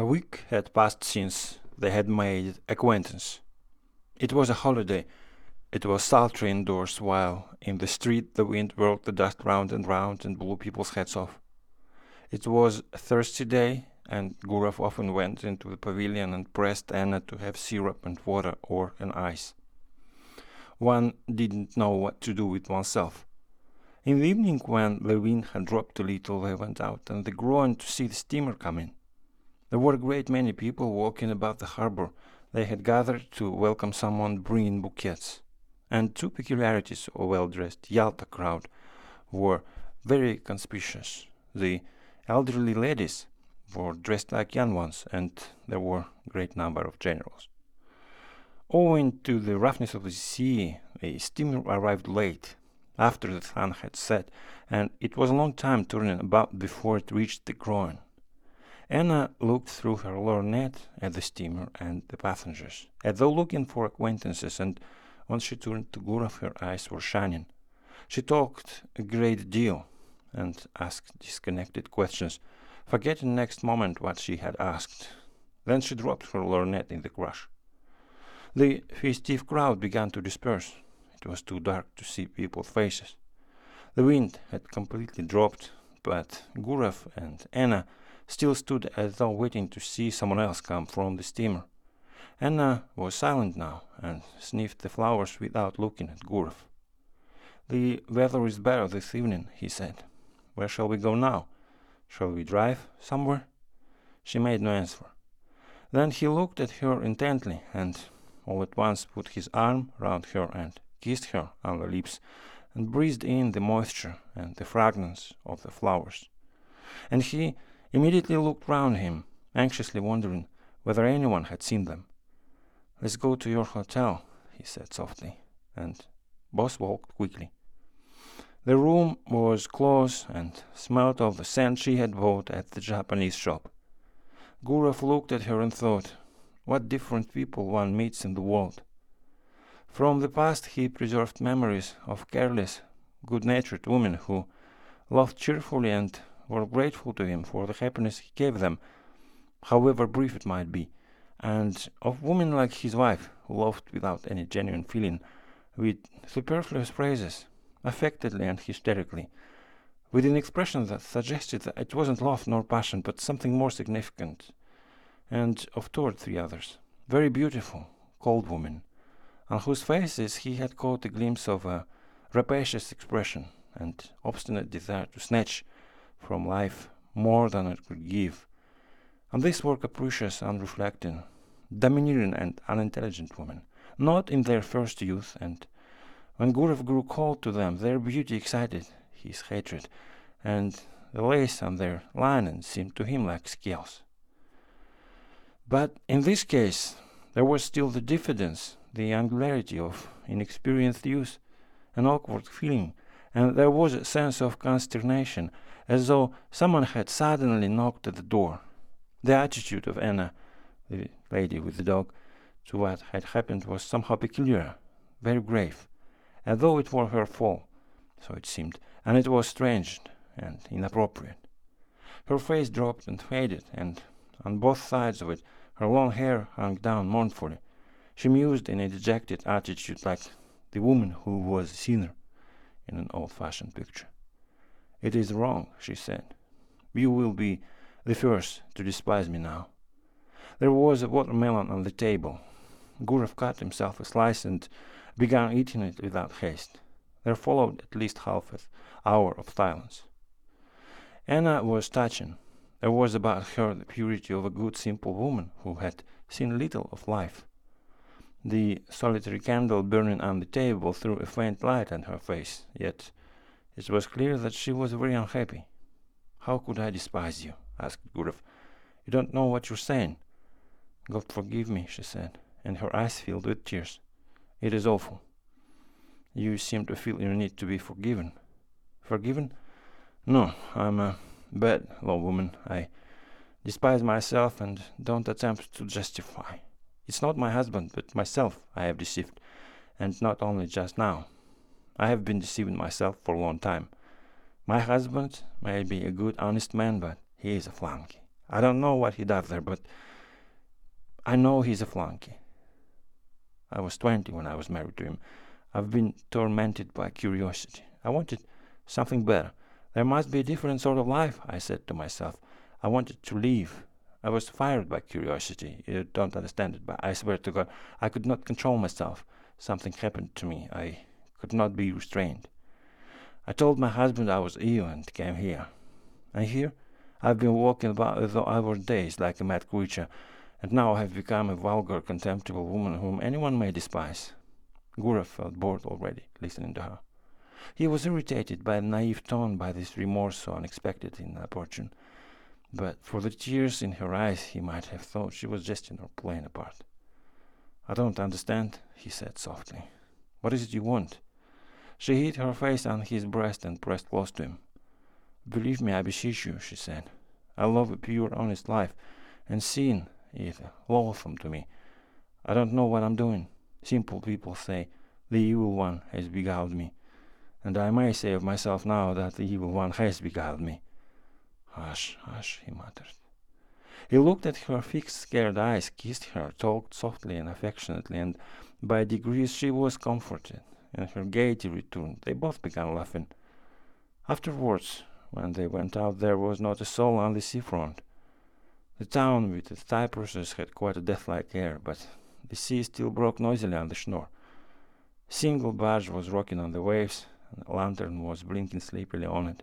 A week had passed since they had made acquaintance. It was a holiday. It was sultry indoors, while in the street the wind whirled the dust round and round and blew people's hats off. It was a thirsty day, and Gurov often went into the pavilion and pressed Anna to have syrup and water or an ice. One didn't know what to do with oneself. In the evening, when the wind had dropped a little, they went out and they groaned to see the steamer come in. There were a great many people walking about the harbor. They had gathered to welcome someone bringing bouquets. And two peculiarities of a well-dressed Yalta crowd were very conspicuous. The elderly ladies were dressed like young ones, and there were a great number of generals. Owing to the roughness of the sea, the steamer arrived late, after the sun had set, and it was a long time turning about before it reached the groin. Anna looked through her lorgnette at the steamer and the passengers, as though looking for acquaintances, and when she turned to Gurov, her eyes were shining. She talked a great deal and asked disconnected questions, forgetting next moment what she had asked. Then she dropped her lorgnette in the crush. The festive crowd began to disperse. It was too dark to see people's faces. The wind had completely dropped, but Gurov and Anna still stood as though waiting to see someone else come from the steamer. Anna was silent now and sniffed the flowers without looking at Gurov. The weather is better this evening, he said. Where shall we go now? Shall we drive somewhere? She made no answer. Then he looked at her intently and all at once put his arm round her and kissed her on the lips and breathed in the moisture and the fragrance of the flowers. And he immediately looked round him, anxiously wondering whether anyone had seen them. Let's go to your hotel, he said softly, and Boss walked quickly. The room was close and smelt of the scent she had bought at the Japanese shop. Gurov looked at her and thought, what different people one meets in the world. From the past he preserved memories of careless, good-natured women who loved cheerfully and were grateful to him for the happiness he gave them, however brief it might be, and of women like his wife, who loved without any genuine feeling, with superfluous phrases, affectedly and hysterically, with an expression that suggested that it wasn't love nor passion, but something more significant, and of two or three others, very beautiful, cold women, on whose faces he had caught a glimpse of a rapacious expression and obstinate desire to snatch from life more than it could give. And these were capricious, unreflecting, domineering, and unintelligent women, not in their first youth, and when Gurov grew cold to them, their beauty excited his hatred, and the lace on their linen seemed to him like scales. But in this case, there was still the diffidence, the angularity of inexperienced youth, an awkward feeling, and there was a sense of consternation as though someone had suddenly knocked at the door. The attitude of Anna, the lady with the dog, to what had happened was somehow peculiar, very grave, as though it were her fault, so it seemed, and it was strange and inappropriate. Her face dropped and faded, and on both sides of it her long hair hung down mournfully. She mused in a dejected attitude like the woman who was a sinner in an old-fashioned picture. It is wrong, she said. You will be the first to despise me now. There was a watermelon on the table. Gurov cut himself a slice and began eating it without haste. There followed at least half an hour of silence. Anna was touching. There was about her the purity of a good simple woman who had seen little of life. The solitary candle burning on the table threw a faint light on her face, yet it was clear that she was very unhappy. How could I despise you? asked Gurov. You don't know what you're saying. God forgive me, she said, and her eyes filled with tears. It is awful. You seem to feel you need to be forgiven. Forgiven? No, I'm a bad low woman. I despise myself and don't attempt to justify. It's not my husband, but myself I have deceived, and not only just now. I have been deceiving myself for a long time. My husband may be a good, honest man, but he is a flunky. I don't know what he does there, but I know he's a flunky. I was 20 when I was married to him. I've been tormented by curiosity. I wanted something better. There must be a different sort of life, I said to myself. I wanted to leave. I was fired by curiosity. You don't understand it, but I swear to God, I could not control myself. Something happened to me. I could not be restrained. I told my husband I was ill and came here. And here I've been walking about the hour days like a mad creature, and now I have become a vulgar, contemptible woman whom anyone may despise. Gurov felt bored already, listening to her. He was irritated by the naive tone, by this remorse so unexpected in and opportune. But for the tears in her eyes, he might have thought she was jesting or playing a part. I don't understand, he said softly. What is it you want? She hid her face on his breast and pressed close to him. Believe me, I beseech you, she said. I love a pure, honest life, and sin is loathsome to me. I don't know what I'm doing. Simple people say, the evil one has beguiled me. And I may say of myself now that the evil one has beguiled me. Hush, hush, he muttered. He looked at her fixed, scared eyes, kissed her, talked softly and affectionately, and by degrees she was comforted, and her gaiety returned. They both began laughing. Afterwards, when they went out, there was not a soul on the seafront. The town with its cypresses had quite a death-like air, but the sea still broke noisily on the shore. A single barge was rocking on the waves, and a lantern was blinking sleepily on it.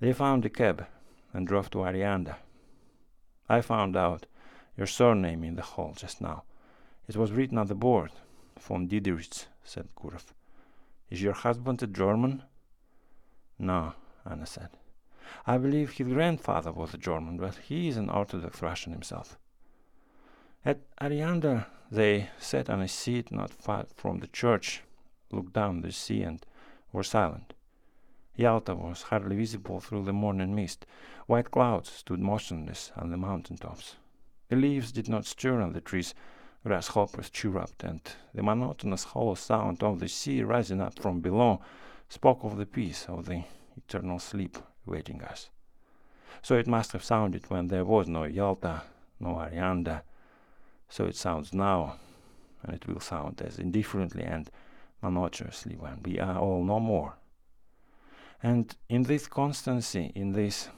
They found a cab and drove to Oreanda. I found out your surname in the hall just now. It was written on the board. Von Diederitz, said Gurov. Is your husband a German? No, Anna said. I believe his grandfather was a German, but he is an Orthodox Russian himself. At Oreanda, they sat on a seat not far from the church, looked down the sea, and were silent. Yalta was hardly visible through the morning mist. White clouds stood motionless on the mountain tops. The leaves did not stir on the trees. Grasshoppers chirruped, and the monotonous hollow sound of the sea rising up from below spoke of the peace of the eternal sleep awaiting us. So it must have sounded when there was no Yalta, no Oreanda. So it sounds now, and it will sound as indifferently and monotonously when we are all no more. And in this constancy, in this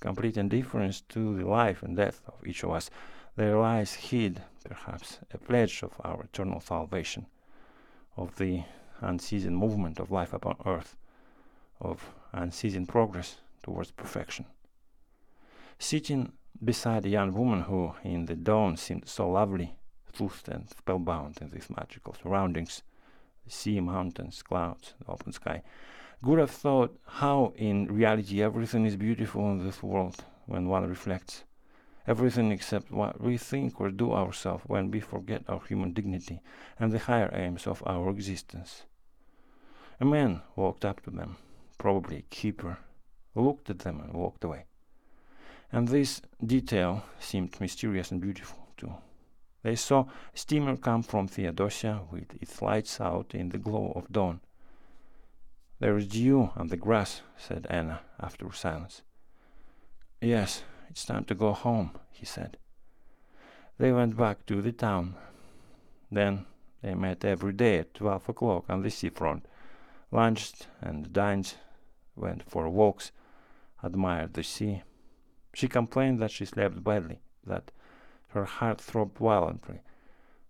complete indifference to the life and death of each of us, there lies hid, perhaps, a pledge of our eternal salvation, of the unceasing movement of life upon earth, of unceasing progress towards perfection. Sitting beside a young woman who, in the dawn, seemed so lovely, soothed and spellbound in these magical surroundings sea, mountains, clouds, the open sky Gurov thought how in reality everything is beautiful in this world when one reflects. Everything except what we think or do ourselves when we forget our human dignity and the higher aims of our existence. A man walked up to them, probably a keeper, looked at them and walked away. And this detail seemed mysterious and beautiful too. They saw a steamer come from Theodosia with its lights out in the glow of dawn. There is dew on the grass, said Anna after silence. Yes, it's time to go home, he said. They went back to the town. Then they met every day at twelve o'clock on the seafront, lunched and dined, went for walks, admired the sea. She complained that she slept badly, that her heart throbbed violently,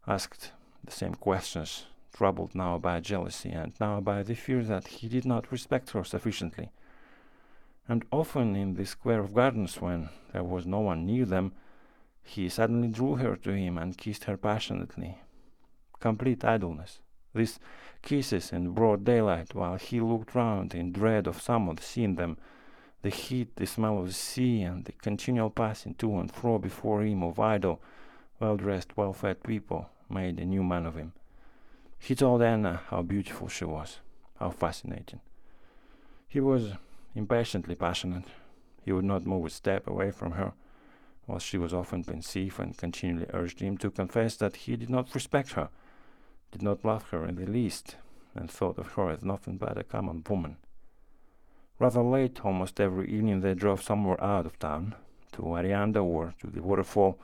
asked the same questions troubled now by jealousy and now by the fear that he did not respect her sufficiently. And often in the square of gardens, when there was no one near them, he suddenly drew her to him and kissed her passionately. Complete idleness. These kisses in broad daylight, while he looked round in dread of someone seeing them, the heat, the smell of the sea, and the continual passing to and fro before him of idle, well dressed, well fed people, made a new man of him. He told Anna how beautiful she was, how fascinating. He was impatiently passionate. He would not move a step away from her, while she was often pensive and continually urged him to confess that he did not respect her, did not love her in the least, and thought of her as nothing but a common woman. Rather late, almost every evening, they drove somewhere out of town, to Oreanda or to the waterfall,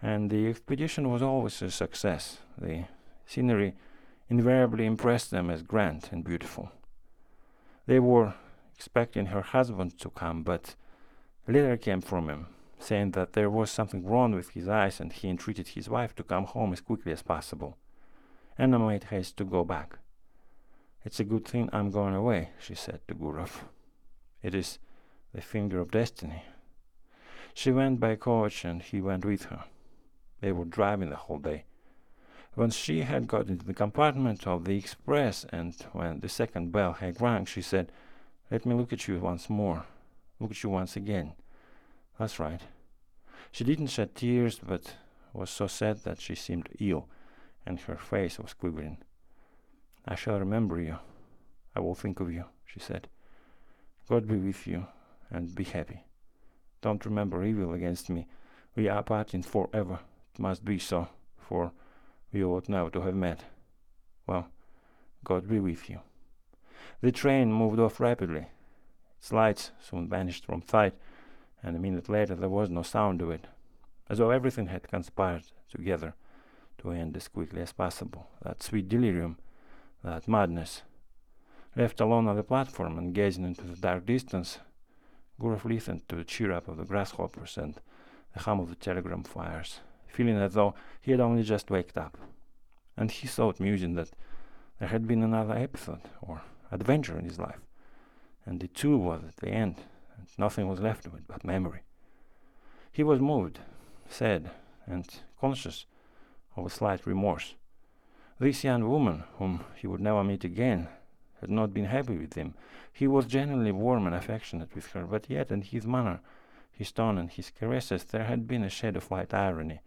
and the expedition was always a success. The scenery invariably impressed them as grand and beautiful. They were expecting her husband to come, but a letter came from him saying that there was something wrong with his eyes and he entreated his wife to come home as quickly as possible. Anna made haste to go back. It's a good thing I'm going away, she said to Gurov. It is the finger of destiny. She went by coach and he went with her. They were driving the whole day. When she had got into the compartment of the express and when the second bell had rung, she said, Let me look at you once more. Look at you once again. That's right. She didn't shed tears, but was so sad that she seemed ill, and her face was quivering. I shall remember you. I will think of you, she said. God be with you, and be happy. Don't remember evil against me. We are parting forever. It must be so, for we ought now to have met. Well, God be with you. The train moved off rapidly. Its lights soon vanished from sight, and a minute later there was no sound of it, as though everything had conspired together to end as quickly as possible. That sweet delirium, that madness. Left alone on the platform and gazing into the dark distance, Gurov listened to the chirrup of the grasshoppers and the hum of the telegram wires, feeling as though he had only just waked up. And he thought, musing, that there had been another episode or adventure in his life, and it too was at the end, and nothing was left of it but memory. He was moved, sad, and conscious of a slight remorse. This young woman, whom he would never meet again, had not been happy with him. He was genuinely warm and affectionate with her, but yet in his manner, his tone, and his caresses there had been a shade of light irony,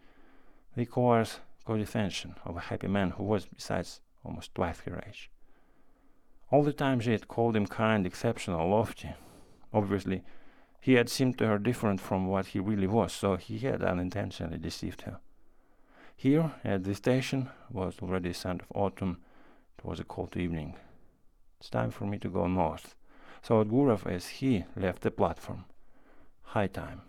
the coarse condescension of a happy man who was, besides, almost twice her age. All the time she had called him kind, exceptional, lofty, Obviously, he had seemed to her different from what he really was, so he had unintentionally deceived her. Here, at the station, was already the scent of autumn. It was a cold evening. It's time for me to go north, thought Gurov as he left the platform. High time.